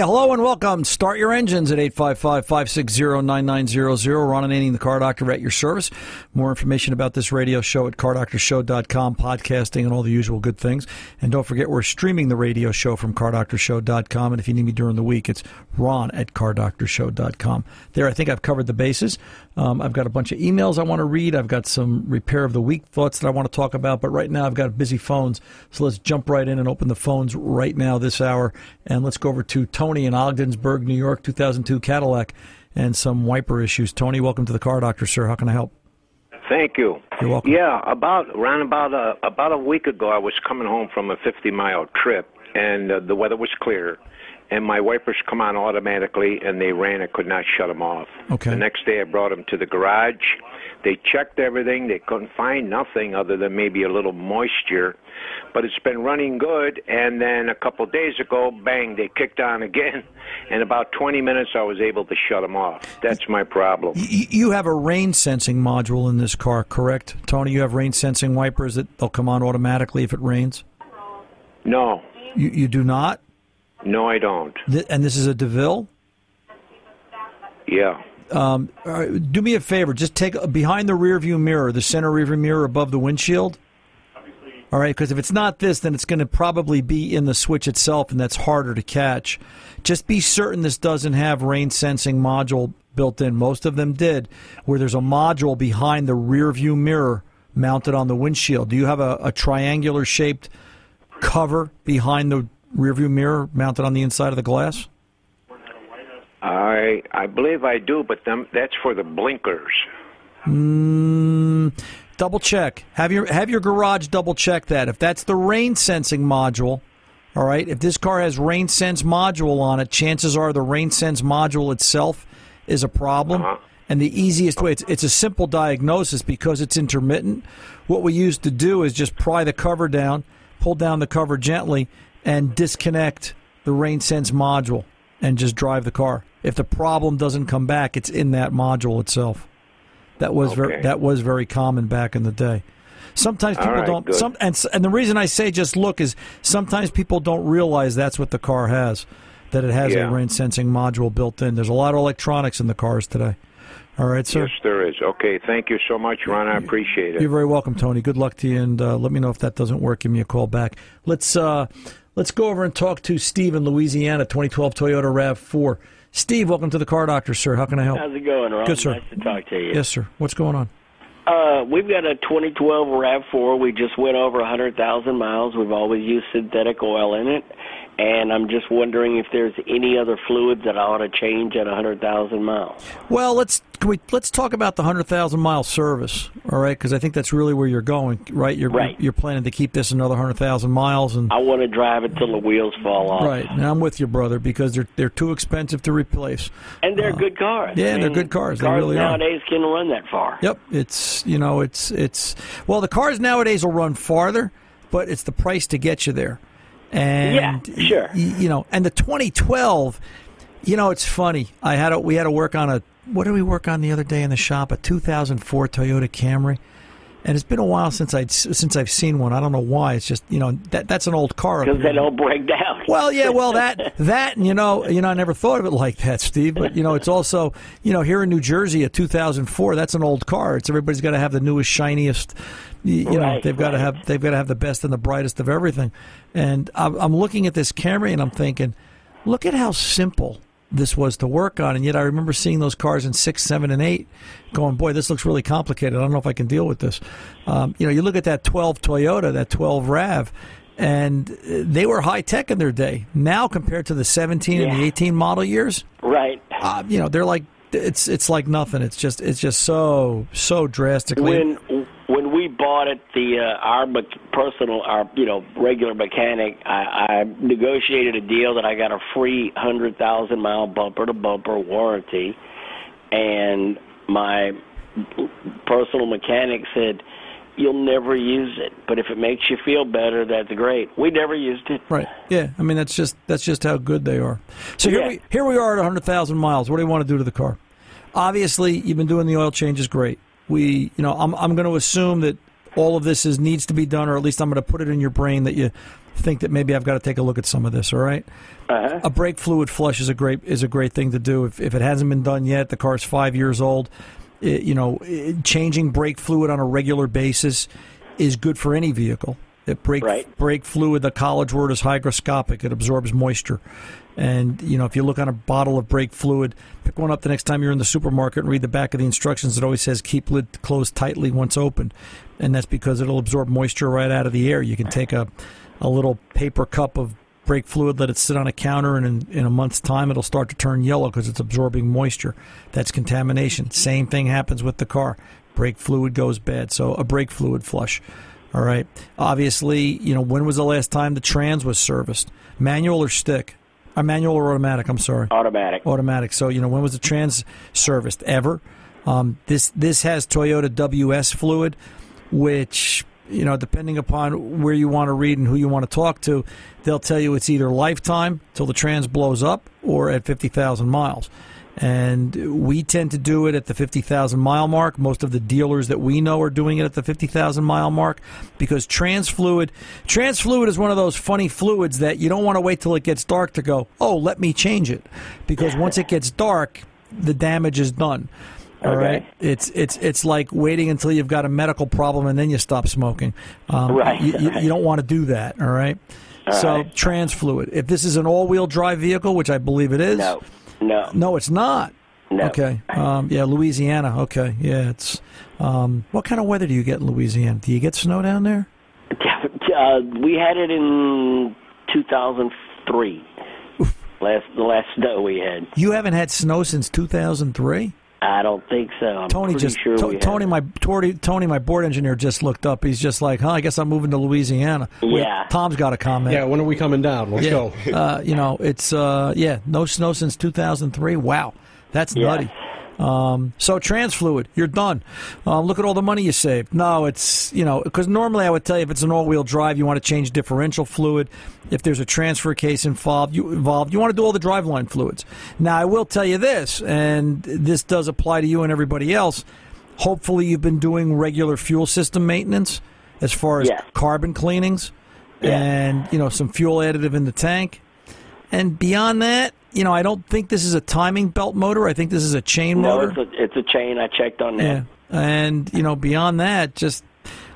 Hello and welcome. Start your engines at 855-560-9900. Ron Ananian, the Car Doctor at your service. More information about this radio show at cardoctorshow.com, podcasting and all the usual good things. And don't forget, we're streaming the radio show from cardoctorshow.com. And if you need me during the week, it's ron at cardoctorshow.com. There, I think I've covered the bases. Um, I've got a bunch of emails I want to read. I've got some repair of the week thoughts that I want to talk about. But right now, I've got busy phones. So let's jump right in and open the phones right now this hour. And let's go over to Tony in Ogdensburg, New York, 2002 Cadillac, and some wiper issues. Tony, welcome to the Car Doctor, sir. How can I help? Thank you. You're welcome. Yeah, about around about a about a week ago, I was coming home from a 50 mile trip, and uh, the weather was clear, and my wipers come on automatically, and they ran. I could not shut them off. Okay. The next day, I brought them to the garage. They checked everything. They couldn't find nothing other than maybe a little moisture, but it's been running good. And then a couple of days ago, bang, they kicked on again. In about 20 minutes, I was able to shut them off. That's my problem. You have a rain sensing module in this car, correct? Tony, you have rain sensing wipers that they'll come on automatically if it rains? No, You, you do not? No, I don't. Th- and this is a DeVille? Yeah. Um, right, do me a favor. Just take behind the rear view mirror, the center rear view mirror above the windshield. All right, because if it's not this, then it's going to probably be in the switch itself, and that's harder to catch. Just be certain this doesn't have rain sensing module built in. Most of them did, where there's a module behind the rear view mirror mounted on the windshield. Do you have a, a triangular shaped cover behind the rear view mirror mounted on the inside of the glass? I I believe I do, but them, that's for the blinkers. Mm, double check. Have your have your garage double check that. If that's the rain sensing module, all right. If this car has rain sense module on it, chances are the rain sense module itself is a problem. Uh-huh. And the easiest way, it's, it's a simple diagnosis because it's intermittent. What we used to do is just pry the cover down, pull down the cover gently, and disconnect the rain sense module and just drive the car. If the problem doesn't come back, it's in that module itself. That was very that was very common back in the day. Sometimes people right, don't. Some and and the reason I say just look is sometimes people don't realize that's what the car has, that it has Yeah. a rain sensing module built in. There's a lot of electronics in the cars today. All right, sir. Yes, there is. Okay, thank you so much, Ron. I appreciate it. You're very welcome, Tony. Good luck to you, and uh, let me know if that doesn't work. Give me a call back. Let's uh, let's go over and talk to Steve in Louisiana, 2012 Toyota Rav4. Steve, welcome to the Car Doctor, sir. How can I help? How's it going, Ron? Good, sir. Nice to talk to you. Yes, sir. What's going on? Uh, we've got a 2012 RAV4. We just went over 100,000 miles. We've always used synthetic oil in it. And I'm just wondering if there's any other fluids that I ought to change at 100,000 miles. Well, let's can we let's talk about the hundred thousand mile service, all right? Because I think that's really where you're going, right? You're Right. you're planning to keep this another hundred thousand miles, and I want to drive it till the wheels fall off. right. And I'm with you, brother, because they're they're too expensive to replace. And they're good cars. Uh, yeah, I they're good cars. They Cars really are. nowadays can run that far. Yep, it's you know it's it's well the cars nowadays will run farther, but it's the price to get you there. And Yeah, sure. y- you know, and the 2012, you know, it's funny. I had a, we had to work on a what did we work on the other day in the shop? A 2004 Toyota Camry. And it's been a while since I since I've seen one. I don't know why. It's just you know that that's an old car. Because they don't break down. Well, yeah, well that that and you know, you know, I never thought of it like that, Steve. But you know, it's also you know here in New Jersey, a 2004. That's an old car. It's everybody's got to have the newest, shiniest. You, you know, Right, they've got to right. have they've got to have the best and the brightest of everything. And I'm, I'm looking at this Camry and I'm thinking, look at how simple this was to work on. And yet I remember seeing those cars in six, seven, and eight, going, boy, this looks really complicated. I don't know if I can deal with this. Um, you know, you look at that 12 Toyota, that 12 Rav, and uh, they were high tech in their day. Now compared to the 17 and the 18 model years, Right. uh, you know, they're like it's it's like nothing. It's just it's just so so drastically. when we bought it, the uh, our personal, our you know regular mechanic, I, I negotiated a deal that I got a free hundred thousand mile bumper to bumper warranty, and my personal mechanic said. You'll never use it, but if it makes you feel better, that's great. We never used it. Right. Yeah. I mean, that's just that's just how good they are. So here Yeah. we here we are at 100,000 miles. What do you want to do to the car? Obviously, you've been doing the oil changes great. We, you know, I'm I'm going to assume that all of this is needs to be done, or at least I'm going to put it in your brain that you think that maybe I've got to take a look at some of this. All right? Uh-huh. A brake fluid flush is a great is a great thing to do. If if it hasn't been done yet, the car's five years old. It, you know, it, changing brake fluid on a regular basis is good for any vehicle. It brake Right. brake fluid. The college word is hygroscopic. It absorbs moisture. And you know, if you look on a bottle of brake fluid, pick one up the next time you're in the supermarket and read the back of the instructions. It always says keep lid closed tightly once opened, and that's because it'll absorb moisture right out of the air. You can take a a little paper cup of brake fluid, let it sit on a counter, and in, in a month's time, it'll start to turn yellow because it's absorbing moisture. That's contamination. Same thing happens with the car. Brake fluid goes bad, so a brake fluid flush. All right. Obviously, you know when was the last time the trans was serviced? Manual or stick? A manual or automatic? I'm sorry Automatic. automatic. So you know when was the trans serviced ever? Um, this this has Toyota WS fluid, which you know depending upon where you want to read and who you want to talk to, they'll tell you it's either lifetime till the trans blows up or at fifty thousand miles. And we tend to do it at the 50,000 mile mark. Most of the dealers that we know are doing it at the 50,000 mile mark because trans fluid, trans fluid is one of those funny fluids that you don't want to wait till it gets dark to go, oh, let me change it. Because once it gets dark, the damage is done. All Okay. right, it's it's it's like waiting until you've got a medical problem and then you stop smoking. Um, Right. You, you, you don't want to do that. All right. so right. trans fluid. If this is an all-wheel drive vehicle, which I believe it is, No. No. no, it's not. No. Okay. Um, yeah, Louisiana. Okay. Yeah, it's. Um, what kind of weather do you get in Louisiana? Do you get snow down there? Uh, we had it in 2003. Last the last snow we had. You haven't had snow since 2003. I don't think so. I'm Tony just sure To- we had Tony my Tony, Tony my board engineer just looked up. He's just like, huh? I guess I'm moving to Louisiana. Wait, Yeah. Tom's got a comment. Yeah, when are we coming down? Let's Yeah. go. uh, you know, it's uh, yeah, no snow since 2003. Wow, that's Yeah. nutty. Um, so trans fluid, you're done. Um, look at all the money you saved. No, it's you know because normally I would tell you if it's an all-wheel drive, you want to change differential fluid. If there's a transfer case involved, you involved, you want to do all the driveline fluids. Now I will tell you this, and this does apply to you and everybody else. Hopefully, you've been doing regular fuel system maintenance as far as Yeah. carbon cleanings Yeah. and you know some fuel additive in the tank. And beyond that, you know, I don't think this is a timing belt motor. I think this is a chain No, motor. it's a it's a chain. I checked on that. yeah. And you know, beyond that, just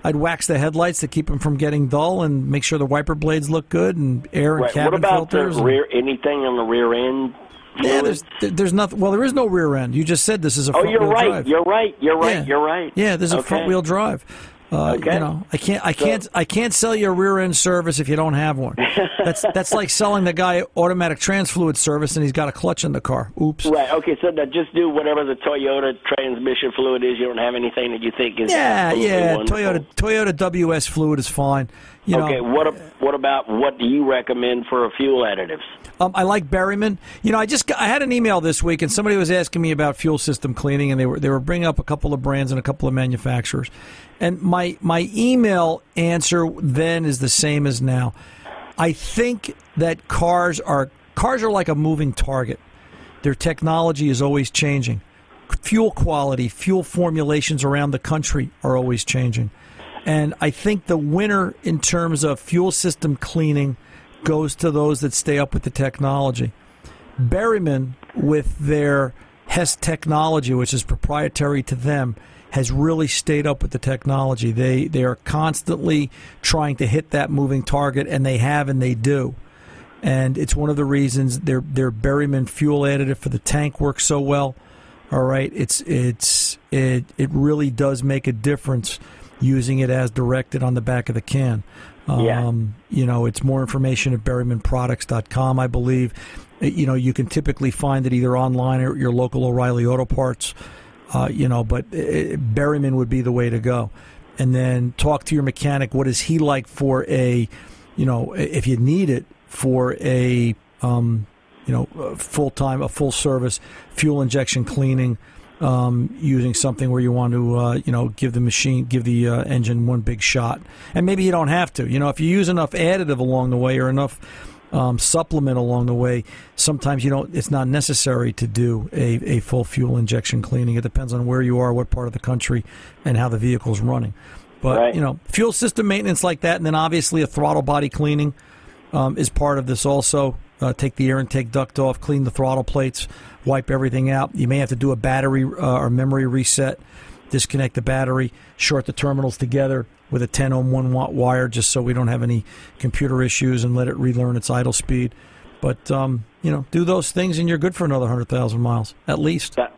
I'd wax the headlights to keep them from getting dull and make sure the wiper blades look good and air and Right. cabin What about the filters. and- rear? Anything on the rear end? yeah, there's there's nothing. Well, there is no rear end. You just said this is a Oh, front you're wheel right. drive. You're right. You're right. Yeah. You're right. Yeah, this is a front wheel drive. Uh, Okay. You know, I can't, I can't, I can't sell you a rear end service if you don't have one. That's that's like selling the guy automatic trans fluid service and he's got a clutch in the car. Oops. Right. Okay. So now just do whatever the Toyota transmission fluid is. You don't have anything that you think is Yeah, yeah. wonderful? Toyota Toyota WS fluid is fine. You know, okay. What what about what do you recommend for a fuel additives? Um, I like Berryman. You know, I just got, I had an email this week, and somebody was asking me about fuel system cleaning, and they were they were bringing up a couple of brands and a couple of manufacturers, and my my email answer then is the same as now. I think that cars are cars are like a moving target. Their technology is always changing. Fuel quality, fuel formulations around the country are always changing. And I think the winner in terms of fuel system cleaning goes to those that stay up with the technology. Berryman, with their Hess technology, which is proprietary to them, has really stayed up with the technology. They they are constantly trying to hit that moving target, and they have, and they do. And it's one of the reasons their their Berryman fuel additive for the tank works so well. All right, it's it's it it really does make a difference using it as directed on the back of the can. Yeah. Um, you know, it's more information at berrymanproducts.com, I believe. Uh, You know, you can typically find it either online or at your local O'Reilly Auto Parts. Uh, you know, but uh, Berryman would be the way to go. And then talk to your mechanic. What is he like for a, you know, if you need it for a, um, you know, full time, a full service fuel injection cleaning, um, using something where you want to, uh, you know, give the machine, give the uh, engine one big shot. And maybe you don't have to. You know, if you use enough additive along the way or enough um, supplement along the way, sometimes you don't. It's not necessary to do a, a full fuel injection cleaning. It depends on where you are, what part of the country, and how the vehicle's running. But Right. you know, fuel system maintenance like that, and then obviously a throttle body cleaning um, is part of this. Also, uh, take the air intake duct off, clean the throttle plates, wipe everything out. You may have to do a battery uh, or memory reset, disconnect the battery, short the terminals together with a 10 ohm 1 watt wire, just so we don't have any computer issues, and let it relearn its idle speed. But um, you know, do those things, and you're good for another hundred thousand miles at least. That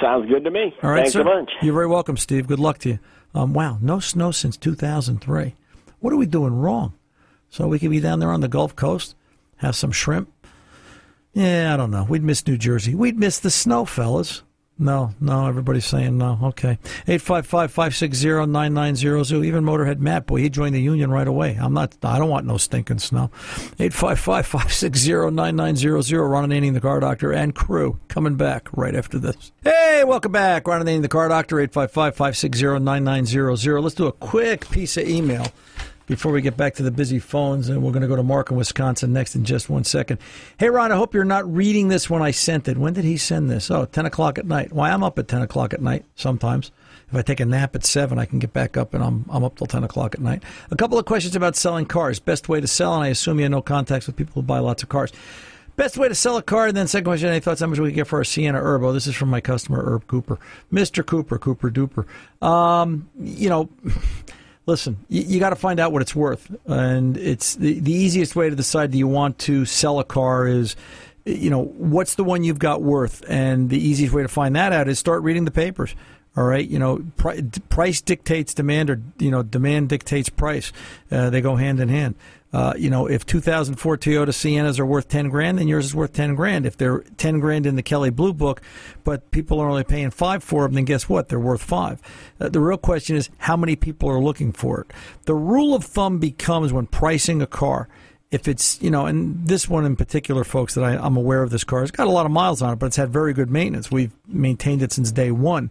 sounds good to me. All right, Thanks sir. a bunch. You're very welcome, Steve. Good luck to you. Um, wow, no snow since 2003. What are we doing wrong? So we could be down there on the Gulf Coast, have some shrimp. Yeah, I don't know. We'd miss New Jersey. We'd miss the snow, fellas. No, no, everybody's saying no. Okay. 855-560-9900. Even Motorhead Matt, boy, he joined the union right away. I'm not, I don't want no stinking snow. 855-560-9900. Ron Ananian, the Car Doctor and crew coming back right after this. Hey, welcome back. Ron Ananian, the Car Doctor, 855-560-9900. Let's do a quick piece of email before we get back to the busy phones, and we're going to go to Mark in Wisconsin next in just one second. Hey, Ron, I hope you're not reading this when I sent it. When did he send this? Oh, 10 o'clock at night. Why, I'm up at 10 o'clock at night sometimes. If I take a nap at 7, I can get back up, and I'm, I'm up till 10 o'clock at night. A couple of questions about selling cars. Best way to sell, and I assume you have no contacts with people who buy lots of cars. Best way to sell a car, and then second question, any thoughts on how much we can get for our Sienna Urbo? This is from my customer, Herb Cooper. Mr. Cooper, Cooper Duper. Um, you know, listen, you, you got to find out what it's worth, and it's the, the easiest way to decide do you want to sell a car is, you know, what's the one you've got worth, and the easiest way to find that out is start reading the papers. All right, you know, pri- price dictates demand, or you know, demand dictates price. Uh, they go hand in hand. Uh, you know, if 2004 Toyota Siennas are worth 10 grand, then yours is worth 10 grand. If they're 10 grand in the Kelley Blue Book, but people are only paying five for them, then guess what? They're worth five. Uh, the real question is how many people are looking for it. The rule of thumb becomes when pricing a car. If it's you know, and this one in particular, folks, that I, I'm aware of this car, it's got a lot of miles on it, but it's had very good maintenance. We've maintained it since day one,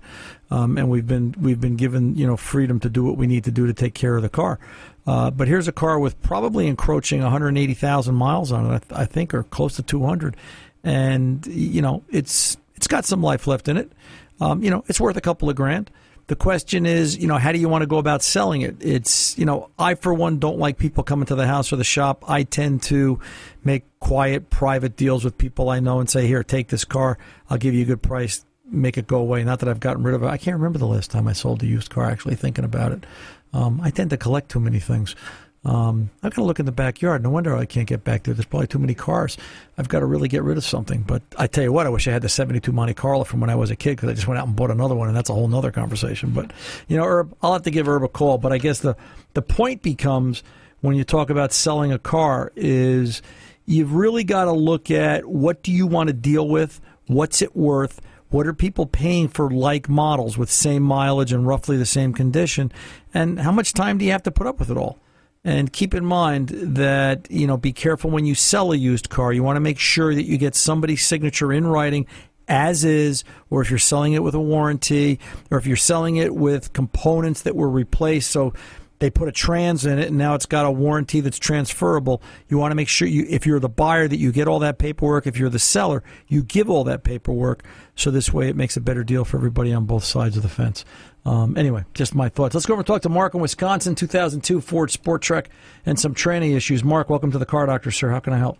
um, and we've been we've been given you know freedom to do what we need to do to take care of the car. Uh, but here's a car with probably encroaching 180,000 miles on it, I, th- I think, or close to 200, and you know it's it's got some life left in it. Um, you know, it's worth a couple of grand. The question is, you know, how do you want to go about selling it? It's, you know, I for one don't like people coming to the house or the shop. I tend to make quiet, private deals with people I know and say, "Here, take this car. I'll give you a good price. Make it go away." Not that I've gotten rid of it. I can't remember the last time I sold a used car. Actually, thinking about it, um, I tend to collect too many things. Um, I've got to look in the backyard. No wonder I can't get back there. There's probably too many cars. I've got to really get rid of something. But I tell you what, I wish I had the 72 Monte Carlo from when I was a kid because I just went out and bought another one, and that's a whole other conversation. But, you know, Herb, I'll have to give Herb a call. But I guess the, the point becomes when you talk about selling a car is you've really got to look at what do you want to deal with, what's it worth, what are people paying for like models with same mileage and roughly the same condition, and how much time do you have to put up with it all? And keep in mind that, you know, be careful when you sell a used car. You want to make sure that you get somebody's signature in writing as is, or if you're selling it with a warranty, or if you're selling it with components that were replaced. So they put a trans in it and now it's got a warranty that's transferable. You want to make sure you, if you're the buyer, that you get all that paperwork. If you're the seller, you give all that paperwork. So this way it makes a better deal for everybody on both sides of the fence. Um, anyway, just my thoughts. Let's go over and talk to Mark in Wisconsin, 2002 Ford Sport Trac, and some tranny issues. Mark, welcome to the Car Doctor, sir. How can I help?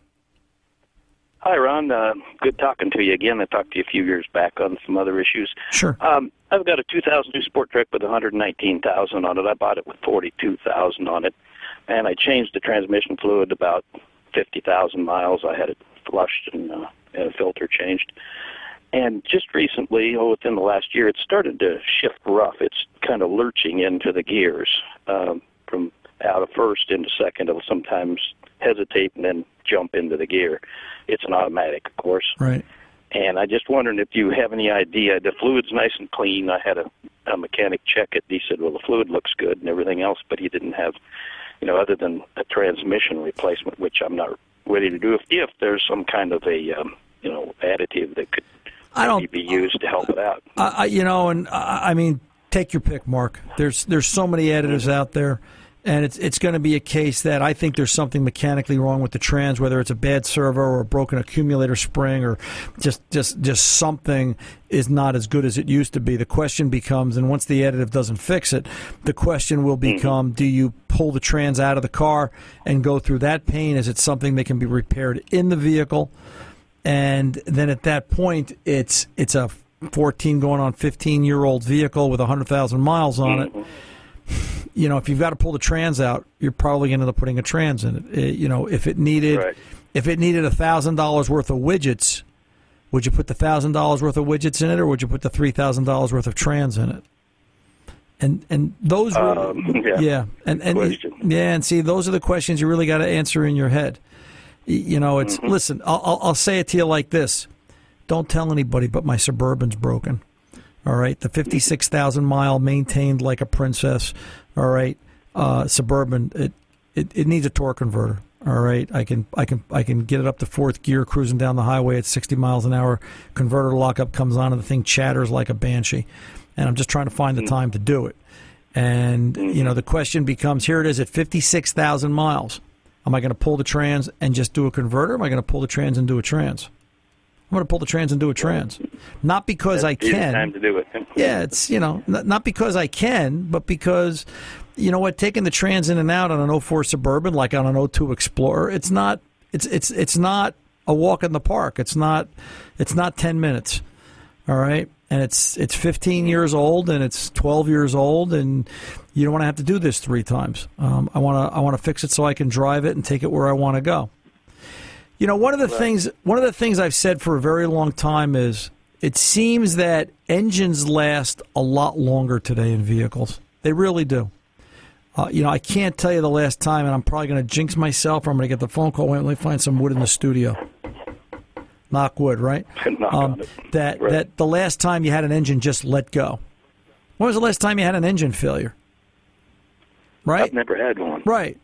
Hi, Ron. Uh, good talking to you again. I talked to you a few years back on some other issues. Sure. Um, I've got a 2002 Sport Trac with 119,000 on it. I bought it with 42,000 on it, and I changed the transmission fluid about 50,000 miles. I had it flushed and uh, had a filter changed. And just recently, oh, within the last year, it started to shift rough. It's kind of lurching into the gears um, from out of first into second. It'll sometimes hesitate and then jump into the gear. It's an automatic, of course. Right. And I just wondering if you have any idea. The fluid's nice and clean. I had a, a mechanic check it. He said, "Well, the fluid looks good and everything else," but he didn't have, you know, other than a transmission replacement, which I'm not ready to do. If if there's some kind of a, um, you know, additive that could I don't- be used to help it out. I, I- you know, and I, I mean, take your pick, Mark. There's there's so many additives out there, and it's it's going to be a case that I think there's something mechanically wrong with the trans, whether it's a bad servo or a broken accumulator spring or just just just something is not as good as it used to be. The question becomes, and once the additive doesn't fix it, the question will Mm-hmm. become: Do you pull the trans out of the car and go through that pain? Is it something that can be repaired in the vehicle? And then at that point, it's it's a 14 going on 15 year old vehicle with 100,000 miles on it you know, if you've got to pull the trans out, you're probably going to end up putting a trans in it. Uh, you know, if it needed, Right. if it needed a thousand dollars worth of widgets, would you put the thousand dollars worth of widgets in it, or would you put the three thousand dollars worth of trans in it? And and those, were, Um, yeah. yeah, and and Question. yeah, and see, those are the questions you really got to answer in your head. You know, it's Mm-hmm. listen. I'll, I'll I'll say it to you like this: Don't tell anybody, but my suburban's broken. All right, the fifty-six thousand mile maintained like a princess. All right, uh, suburban. It, it it needs a torque converter. All right, I can I can I can get it up to fourth gear, cruising down the highway at sixty miles an hour. Converter lockup comes on, and the thing chatters like a banshee. And I'm just trying to find the time to do it. And you know, the question becomes: Here it is at fifty-six thousand miles. Am I going to pull the trans and just do a converter? Or am I going to pull the trans and do a trans? I'm going to pull the trans and do a trans, not because I Be the can. time to do it. Yeah, it's you know not, because I can, but because you know what, taking the trans in and out on an 04 Suburban like on an 02 Explorer, it's not it's it's it's not a walk in the park. It's not it's not 10 minutes. All right? And it's it's 15 years old and it's 12 years old and you don't want to have to do this three times. Um, I want to I want to fix it so I can drive it and take it where I want to go. You know, one of the things one of the things I've said for a very long time is it seems that engines last a lot longer today in vehicles. They really do. Uh, you know, I can't tell you the last time, and I'm probably going to jinx myself. Or I'm going to get the phone call. Wait, let me find some wood in the studio. Knock wood, right? Knock Um, that Right. that the last time you had an engine just let go. When was the last time you had an engine failure? Right. I've never had one. Right.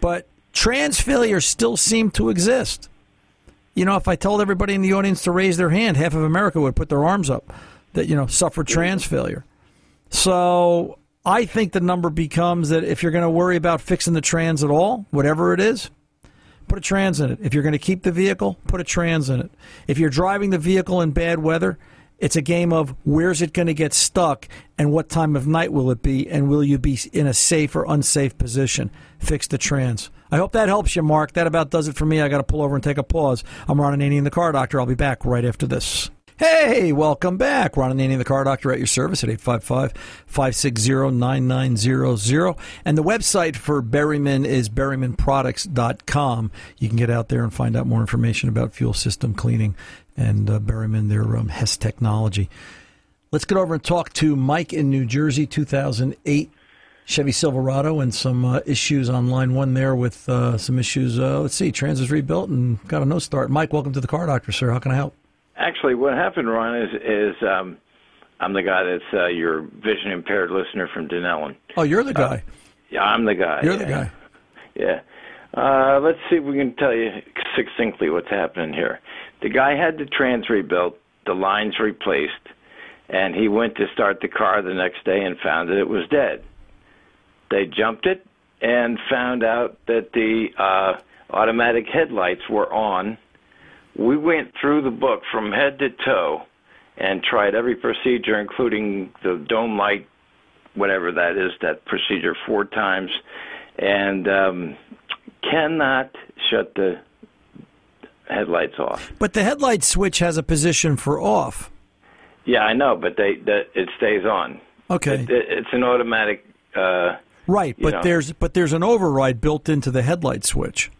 But trans failures still seem to exist. You know, if I told everybody in the audience to raise their hand, half of America would put their arms up that, you know, suffered trans failure. So I think the number becomes that if you're going to worry about fixing the trans at all, whatever it is, put a trans in it. If you're going to keep the vehicle, put a trans in it. If you're driving the vehicle in bad weather, it's a game of where's it going to get stuck and what time of night will it be and will you be in a safe or unsafe position. Fix the trans. I hope that helps you, Mark. That about does it for me. I got to pull over and take a pause. I'm Ron Ananian, the car doctor. I'll be back right after this. Hey, welcome back. Ron Ananian, the car doctor at your service at 855-560-9900. And the website for Berryman is berrymanproducts.com. You can get out there and find out more information about fuel system cleaning and uh, Berryman, their um, Hess technology. Let's get over and talk to Mike in New Jersey, 2008 Chevy Silverado, and some uh, issues on line one there with uh, some issues. Uh, let's see, trans is rebuilt and got a no start. Mike, welcome to the car doctor, sir. How can I help? Actually, what happened, Ron, is is um, I'm the guy that's uh, your vision impaired listener from Dunellen. Oh, you're the guy. Yeah, I'm the guy. you're yeah. the guy. Yeah. Uh, let's see if we can tell you succinctly what's happening here. The guy had the trans rebuilt, the lines replaced, and he went to start the car the next day and found that it was dead. They jumped it and found out that the uh, automatic headlights were on. We went through the book from head to toe and tried every procedure, including the dome light, whatever that is, that procedure four times, and um, cannot shut the headlights off. But the headlight switch has a position for off. Yeah, I know, but they that it stays on. Okay, It, it, it's an automatic. Uh, right. But know. there's but there's an override built into the headlight switch.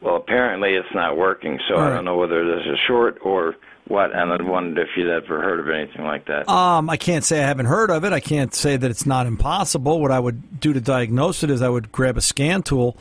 Well, apparently it's not working, so All I don't know whether there's a short or what. And I wondered if you'd ever heard of anything like that. Um, I can't say I haven't heard of it. I can't say that it's not impossible. What I would do to diagnose it is I would grab a scan tool,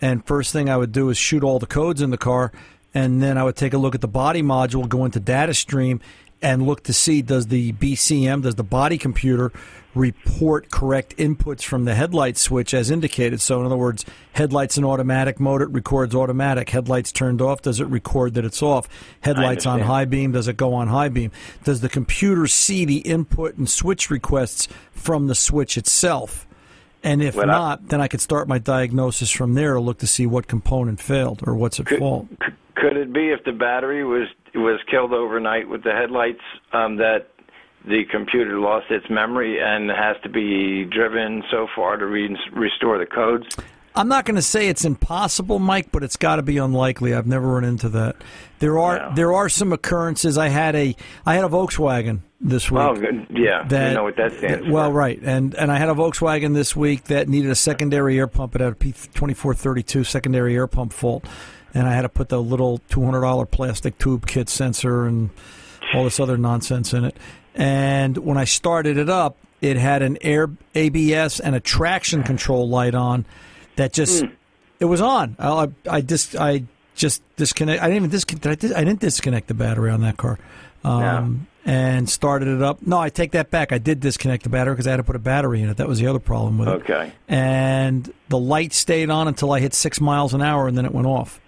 and first thing I would do is shoot all the codes in the car, and then I would take a look at the body module, go into data stream, and look to see does the BCM, does the body computer report correct inputs from the headlight switch as indicated. So, in other words, headlights in automatic mode, it records automatic. Headlights turned off, does it record that it's off? Headlights on high beam, does it go on high beam? Does the computer see the input and switch requests from the switch itself? And if Well, I- not, then I could start my diagnosis from there to look to see what component failed or what's at Could, fault. could it be if the battery was was killed overnight with the headlights um, that the computer lost its memory and has to be driven so far to re- restore the codes? I'm not going to say it's impossible, Mike, but it's got to be unlikely. I've never run into that. There are Yeah. there are some occurrences. I had a I had a Volkswagen this week. Oh, good. yeah. that you know what that stands for. well, right, and and I had a Volkswagen this week that needed a secondary air pump. It had a P twenty four thirty two secondary air pump fault, and I had to put the little two hundred dollar plastic tube kit sensor and all this other nonsense in it. And when I started it up, it had an air ABS and a traction control light on that just it was on. I I just I just disconnect. I didn't even disconnect. I, I didn't disconnect the battery on that car. Um, And started it up. No, I take that back. I did disconnect the battery because I had to put a battery in it. That was the other problem with it. Okay. And the light stayed on until I hit six miles an hour, and then it went off.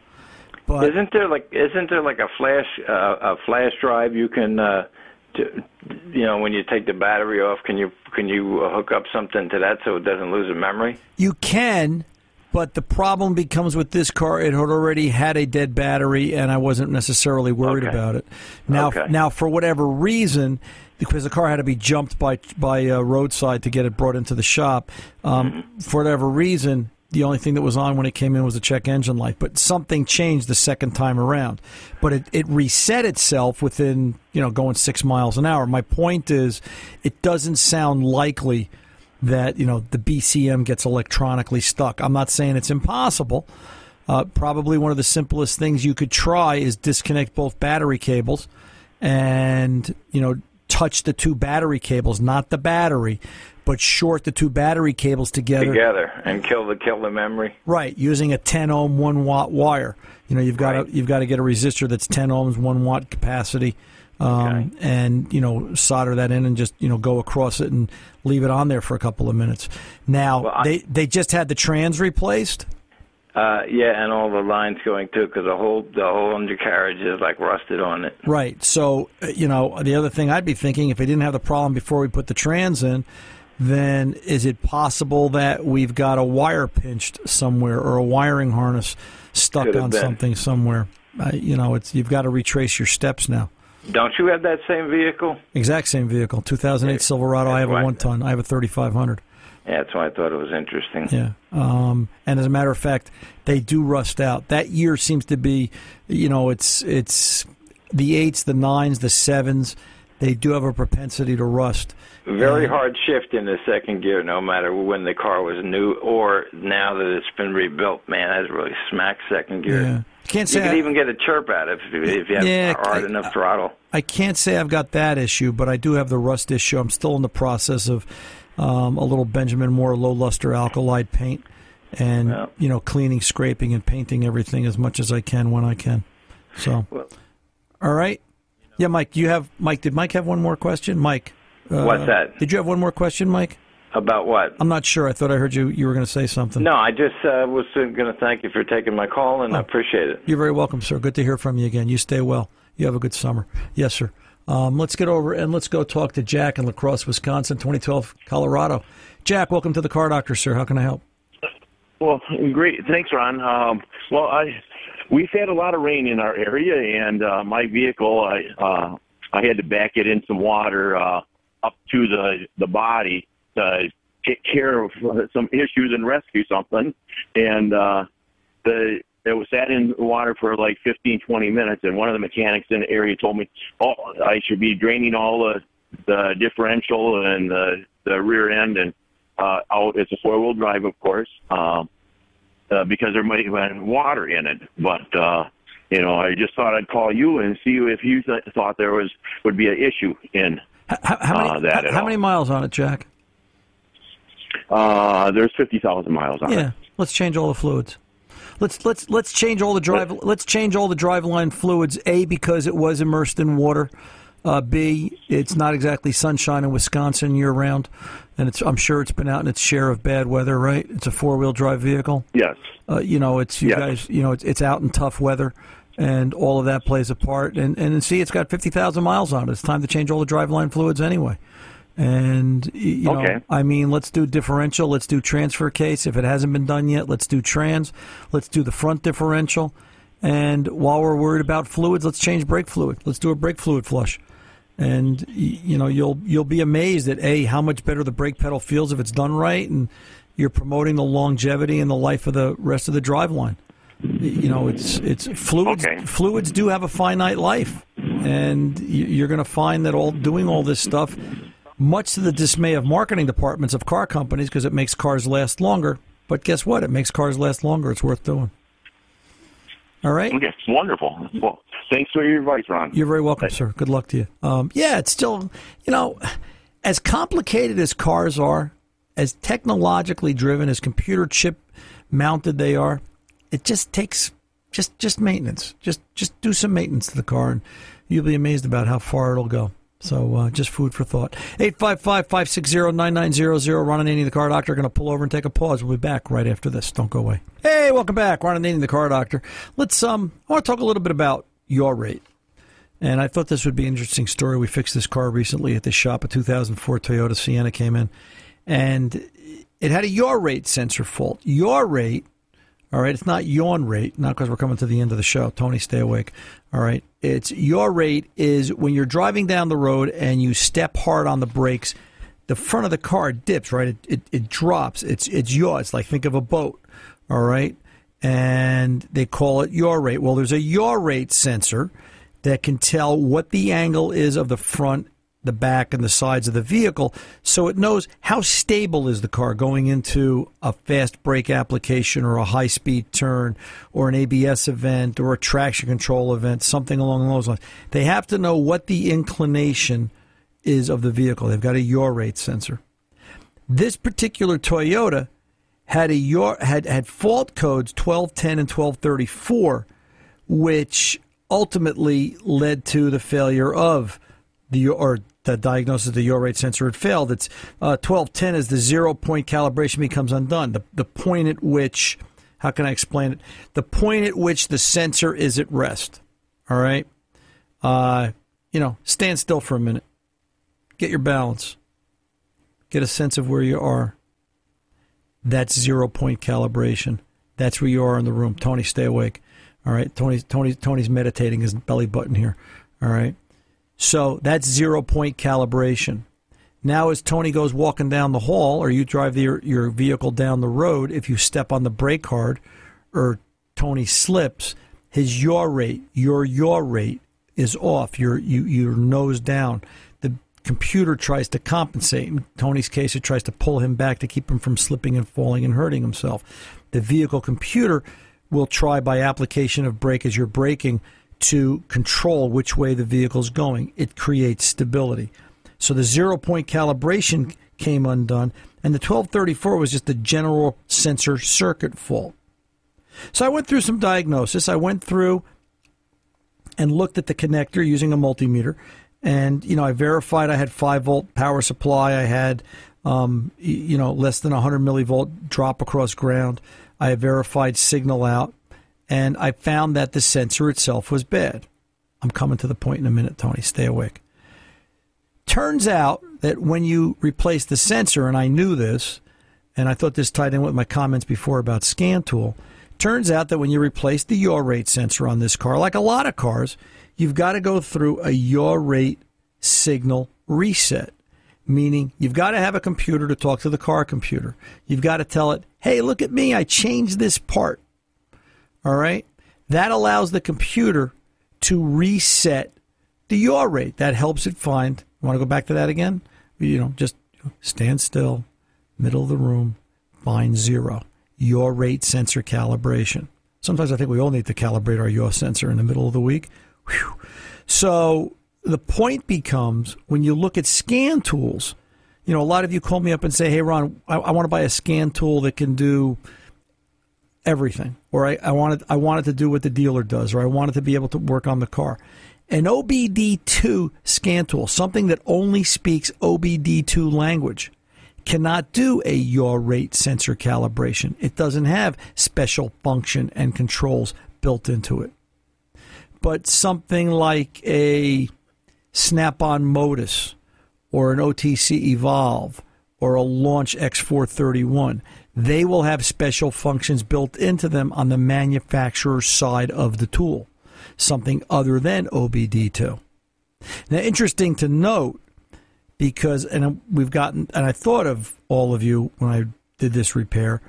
But Isn't there like isn't there like a flash uh, a flash drive you can uh, to, you know when you take the battery off can you can you uh, hook up something to that so it doesn't lose a memory? You can, but the problem becomes with this car. It had already had a dead battery, and I wasn't necessarily worried Okay. about it. Now, Okay. now for whatever reason, because the car had to be jumped by by uh, roadside to get it brought into the shop. Um, Mm-hmm. For whatever reason, the only thing that was on when it came in was the check engine light. But something changed the second time around. But it, it reset itself within you know going six miles an hour. My point is, it doesn't sound likely that you know the BCM gets electronically stuck. I'm not saying it's impossible. Uh, probably one of the simplest things you could try is disconnect both battery cables, and you know touch the two battery cables, not the battery, but short the two battery cables together. Together and kill the kill the memory. Right, using a 10 ohm, one watt wire. You know, you've got Right. to you've got to get a resistor that's 10 ohms, one watt capacity, um, and you know solder that in and just you know go across it and leave it on there for a couple of minutes. Now Well, I- they they just had the trans replaced. Uh, yeah, and all the lines going too, because the whole the whole undercarriage is like rusted on it. Right. So, uh, you know, the other thing I'd be thinking if they didn't have the problem before we put the trans in, then is it possible that we've got a wire pinched somewhere or a wiring harness stuck Could on something somewhere? Uh, you know, it's you've got to retrace your steps now. Don't you have that same vehicle? Exact same vehicle, 2008 Silverado. I have a one ton. I have a 3500. Yeah, that's why I thought it was interesting. Yeah. Um, and as a matter of fact, they do rust out. That year seems to be, you know, it's it's the eights, the nines, the sevens. They do have a propensity to rust. Very And- hard shift in the second gear, no matter when the car was new or now that it's been rebuilt. Man, that's really smack second gear. Yeah. Can't You say could I, even get a chirp out of it if you have Yeah, hard I- enough throttle. I can't say I've got that issue, but I do have the rust issue. I'm still in the process of um, a little Benjamin Moore low luster alkalite paint, and Yeah. you know, cleaning, scraping, and painting everything as much as I can when I can. So, Well- all right. Yeah, Mike. You have Mike. Did Mike have one more question? Mike. Uh, What's that? Did you have one more question, Mike? About what? I'm not sure. I thought I heard you. You were going to say something. No, I just uh, was going to thank you for taking my call, and I appreciate it. You're very welcome, sir. Good to hear from you again. You stay well. You have a good summer. Yes, sir. Um, let's get over and let's go talk to Jack in La Crosse, Wisconsin, 2012, Colorado. Jack, welcome to the Car Doctor, sir. How can I help? Well, great. Thanks, Ron. Um, well, I we've had a lot of rain in our area, and uh, my vehicle, I uh, I had to back it in some water uh, up to the the body to take care of some issues and rescue something, and uh, the it was sat in water for like 15, 20 minutes, and one of the mechanics in the area told me, "Oh, I should be draining all the the differential and the the rear end and uh, out. It's a four wheel drive, of course, um, uh, because there might have been water in it. But uh, you know, I just thought I'd call you and see if you th- thought there was would be an issue in. How, how many, Uh, that how, how many miles on it, Jack? Uh, there's fifty thousand miles on Yeah, it. Yeah, let's change all the fluids. Let's let's let's change all the drive. Let's change all the driveline fluids. A because it was immersed in water. Uh, B it's not exactly sunshine in Wisconsin year round, and it's I'm sure it's been out in its share of bad weather. Right? It's a four wheel drive vehicle. Yes. Uh, you know, it's you Yes. guys. You know, it's, it's out in tough weather, and all of that plays a part. And and see, it's got fifty thousand miles on it. It's time to change all the driveline fluids anyway. And you Okay. know, I mean, let's do differential. Let's do transfer case. If it hasn't been done yet, let's do trans. Let's do the front differential. And while we're worried about fluids, let's change brake fluid. Let's do a brake fluid flush. And you know, you'll you'll be amazed at a how much better the brake pedal feels if it's done right, and you're promoting the longevity and the life of the rest of the drive line. You know, it's it's fluids. Okay. Fluids do have a finite life, and you're going to find that all doing all this stuff, much to the dismay of marketing departments of car companies, because it makes cars last longer. But guess what? It makes cars last longer. It's worth doing. All right. Okay, wonderful. Well, thanks for your advice, Ron. You're very welcome, sir. Good luck to you. Um, yeah, it's still, you know, as complicated as cars are, as technologically driven, as computer chip mounted they are, it just takes just just maintenance. Just just do some maintenance to the car, and you'll be amazed about how far it'll go. So uh, just food for thought. 855-560-9900. Ron Ananian, the car doctor, are going to pull over and take a pause. We'll be back right after this. Don't go away. Hey, welcome back. Ron Ananian, the car doctor. Let's um, I want to talk a little bit about yaw rate. And I thought this would be an interesting story. We fixed this car recently at the shop. A 2004 Toyota Sienna came in, and it had a yaw rate sensor fault. Yaw rate, all right, it's not yawn rate, not because we're coming to the end of the show. Tony, stay awake. All right, it's yaw rate is when you're driving down the road and you step hard on the brakes, the front of the car dips, right? It, it, it drops. It's it's yaw. It's like think of a boat, all right? And they call it yaw rate. Well, there's a yaw rate sensor that can tell what the angle is of the front, the back, and the sides of the vehicle, so it knows how stable is the car going into a fast brake application or a high speed turn or an ABS event or a traction control event, something along those lines. They have to know what the inclination is of the vehicle. They've got a yaw rate sensor. This particular Toyota had a yaw, had had fault codes 1210 and 1234 which ultimately led to the failure of the or the diagnosis of the yaw rate sensor had failed. It's uh, 1210 as the zero point calibration becomes undone. The the point at which how can I explain it? The point at which the sensor is at rest. All right, uh, you know, stand still for a minute, get your balance, get a sense of where you are. That's zero point calibration. That's where you are in the room. Tony, stay awake. All right, Tony's Tony Tony's meditating his belly button here. All right, so that's zero point calibration. Now, as Tony goes walking down the hall, or you drive the, your vehicle down the road, if you step on the brake hard, or Tony slips, his yaw rate, your yaw rate is off. Your you your nose down. The computer tries to compensate. In Tony's case, it tries to pull him back to keep him from slipping and falling and hurting himself. The vehicle computer will try by application of brake as you're braking to control which way the vehicle is going. It creates stability. So the zero point calibration came undone, and the 1234 was just a general sensor circuit fault. So I went through some diagnosis. I went through and looked at the connector using a multimeter, and you know I verified I had five volt power supply. I had um, you know less than 100 millivolt drop across ground. I verified signal out, and I found that the sensor itself was bad. I'm coming to the point in a minute, Tony. Stay awake. Turns out that when you replace the sensor, and I knew this, and I thought this tied in with my comments before about Scan Tool. Turns out that when you replace the yaw rate sensor on this car, like a lot of cars, you've got to go through a yaw rate signal reset. Meaning, you've got to have a computer to talk to the car computer. You've got to tell it, hey, look at me, I changed this part. All right? That allows the computer to reset the yaw rate. That helps it find. Want to go back to that again? You know, just stand still, middle of the room, find zero. Yaw rate sensor calibration. Sometimes I think we all need to calibrate our yaw sensor in the middle of the week. Whew. So the point becomes when you look at scan tools, you know, a lot of you call me up and say, hey, Ron, I, I want to buy a scan tool that can do everything, or I, I wanted I wanted to do what the dealer does, or I wanted to be able to work on the car. An OBD2 scan tool, something that only speaks OBD2 language, cannot do a yaw rate sensor calibration. It doesn't have special function and controls built into it. But something like a Snap-on MODIS or an OTC Evolve or a Launch X431, they will have special functions built into them on the manufacturer's side of the tool, something other than OBD2. Now, interesting to note because, and we've gotten, and I thought of all of you when I did this repair,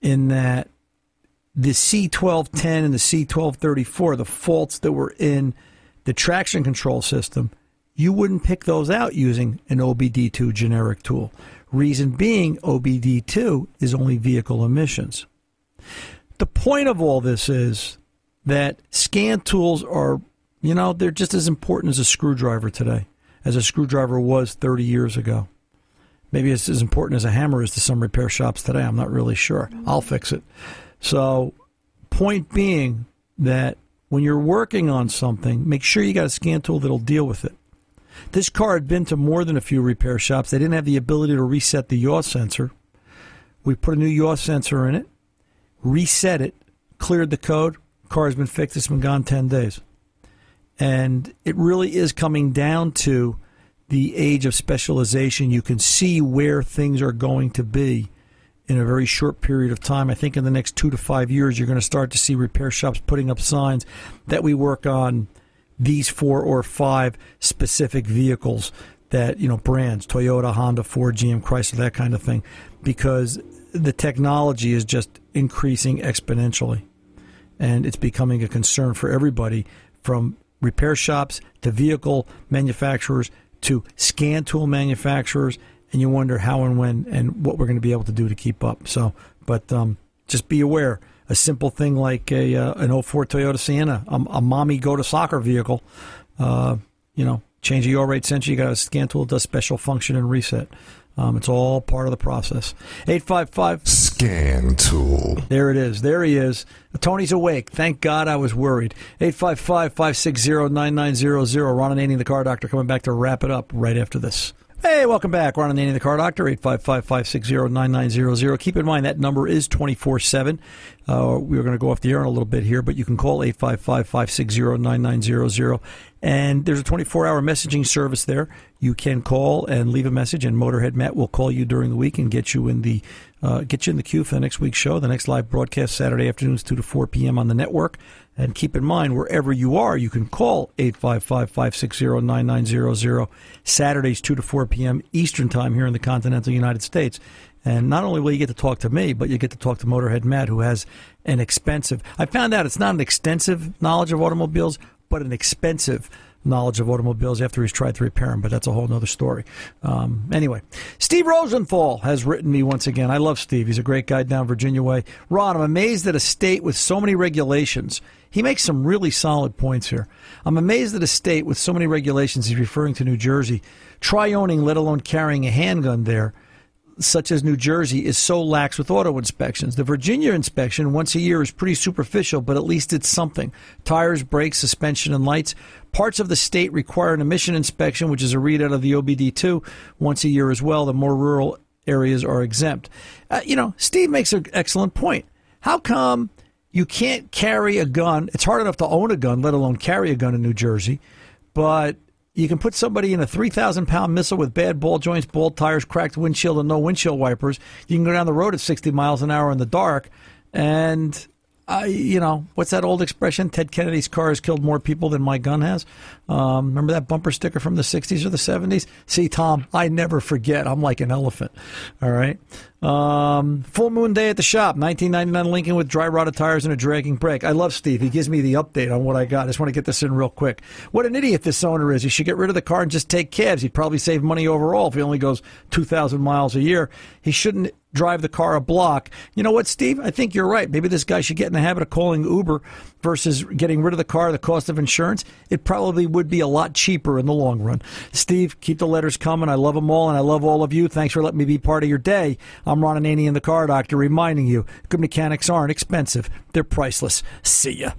in that the C1210 and the C1234, the faults that were in the traction control system, you wouldn't pick those out using an OBD2 generic tool. Reason being, OBD2 is only vehicle emissions. The point of all this is that scan tools are, you know, they're just as important as a screwdriver today, as a screwdriver was 30 years ago. Maybe it's as important as a hammer is to some repair shops today. I'm not really sure. I'll fix it. So, point being that when you're working on something, make sure you got a scan tool that'll deal with it. This car had been to more than a few repair shops. They didn't have the ability to reset the yaw sensor. We put a new yaw sensor in it, reset it, cleared the code. Car has been fixed. It's been gone 10 days. And it really is coming down to the age of specialization. You can see where things are going to be in a very short period of time. I think in the next two to five years, you're going to start to see repair shops putting up signs that we work on these four or five specific vehicles that, you know, brands, Toyota, Honda, Ford, GM, Chrysler, that kind of thing, because the technology is just increasing exponentially. And it's becoming a concern for everybody from repair shops to vehicle manufacturers to scan tool manufacturers. And you wonder how and when and what we're going to be able to do to keep up. So, but um, just be aware a simple thing like a uh, an 04 Toyota Sienna, a, a mommy go to soccer vehicle. Uh, you know, change the yaw rate sensor. You got a scan tool that does special function and reset. Um, it's all part of the process. 855 Scan Tool. There it is. There he is. Tony's awake. Thank God I was worried. 855 560 9900. Ron Ananian, the car doctor, coming back to wrap it up right after this. Hey, welcome back. Ron Ananian, the car doctor, 855-560-9900. Keep in mind that number is 24-7. Uh, we're going to go off the air in a little bit here, but you can call 855-560-9900. And there's a 24-hour messaging service there. You can call and leave a message, and Motorhead Matt will call you during the week and get you in the uh, get you in the queue for the next week's show. The next live broadcast Saturday afternoons, 2 to 4 p.m. on the network. And keep in mind, wherever you are, you can call 855 560 9900 Saturdays, 2 to 4 p.m. Eastern Time here in the continental United States. And not only will you get to talk to me, but you get to talk to Motorhead Matt, who has an expensive, I found out it's not an extensive knowledge of automobiles, but an expensive knowledge of automobiles after he's tried to repair them, but that's a whole other story. Um, anyway, Steve Rosenthal has written me once again. I love Steve. He's a great guy down Virginia Way. Ron, I'm amazed at a state with so many regulations. He makes some really solid points here. I'm amazed at a state with so many regulations. He's referring to New Jersey. Try owning, let alone carrying a handgun there such as New Jersey, is so lax with auto inspections. The Virginia inspection once a year is pretty superficial, but at least it's something. Tires, brakes, suspension, and lights. Parts of the state require an emission inspection, which is a readout of the OBD2 once a year as well. The more rural areas are exempt. Uh, you know, Steve makes an excellent point. How come you can't carry a gun? It's hard enough to own a gun, let alone carry a gun in New Jersey. But you can put somebody in a 3,000 pound missile with bad ball joints, bald tires, cracked windshield, and no windshield wipers. You can go down the road at 60 miles an hour in the dark. And, uh, you know, what's that old expression? Ted Kennedy's car has killed more people than my gun has. Um, remember that bumper sticker from the 60s or the 70s? See, Tom, I never forget. I'm like an elephant. All right. Um, full moon day at the shop, 1999 Lincoln with dry rotted tires and a dragging brake. I love Steve. He gives me the update on what I got. I just want to get this in real quick. What an idiot this owner is. He should get rid of the car and just take cabs. He'd probably save money overall if he only goes 2,000 miles a year. He shouldn't drive the car a block. You know what, Steve? I think you're right. Maybe this guy should get in the habit of calling Uber versus getting rid of the car, the cost of insurance. It probably would be a lot cheaper in the long run. Steve, keep the letters coming. I love them all, and I love all of you. Thanks for letting me be part of your day. I'm Ron Ananian the Car Doctor, reminding you good mechanics aren't expensive, they're priceless. See ya.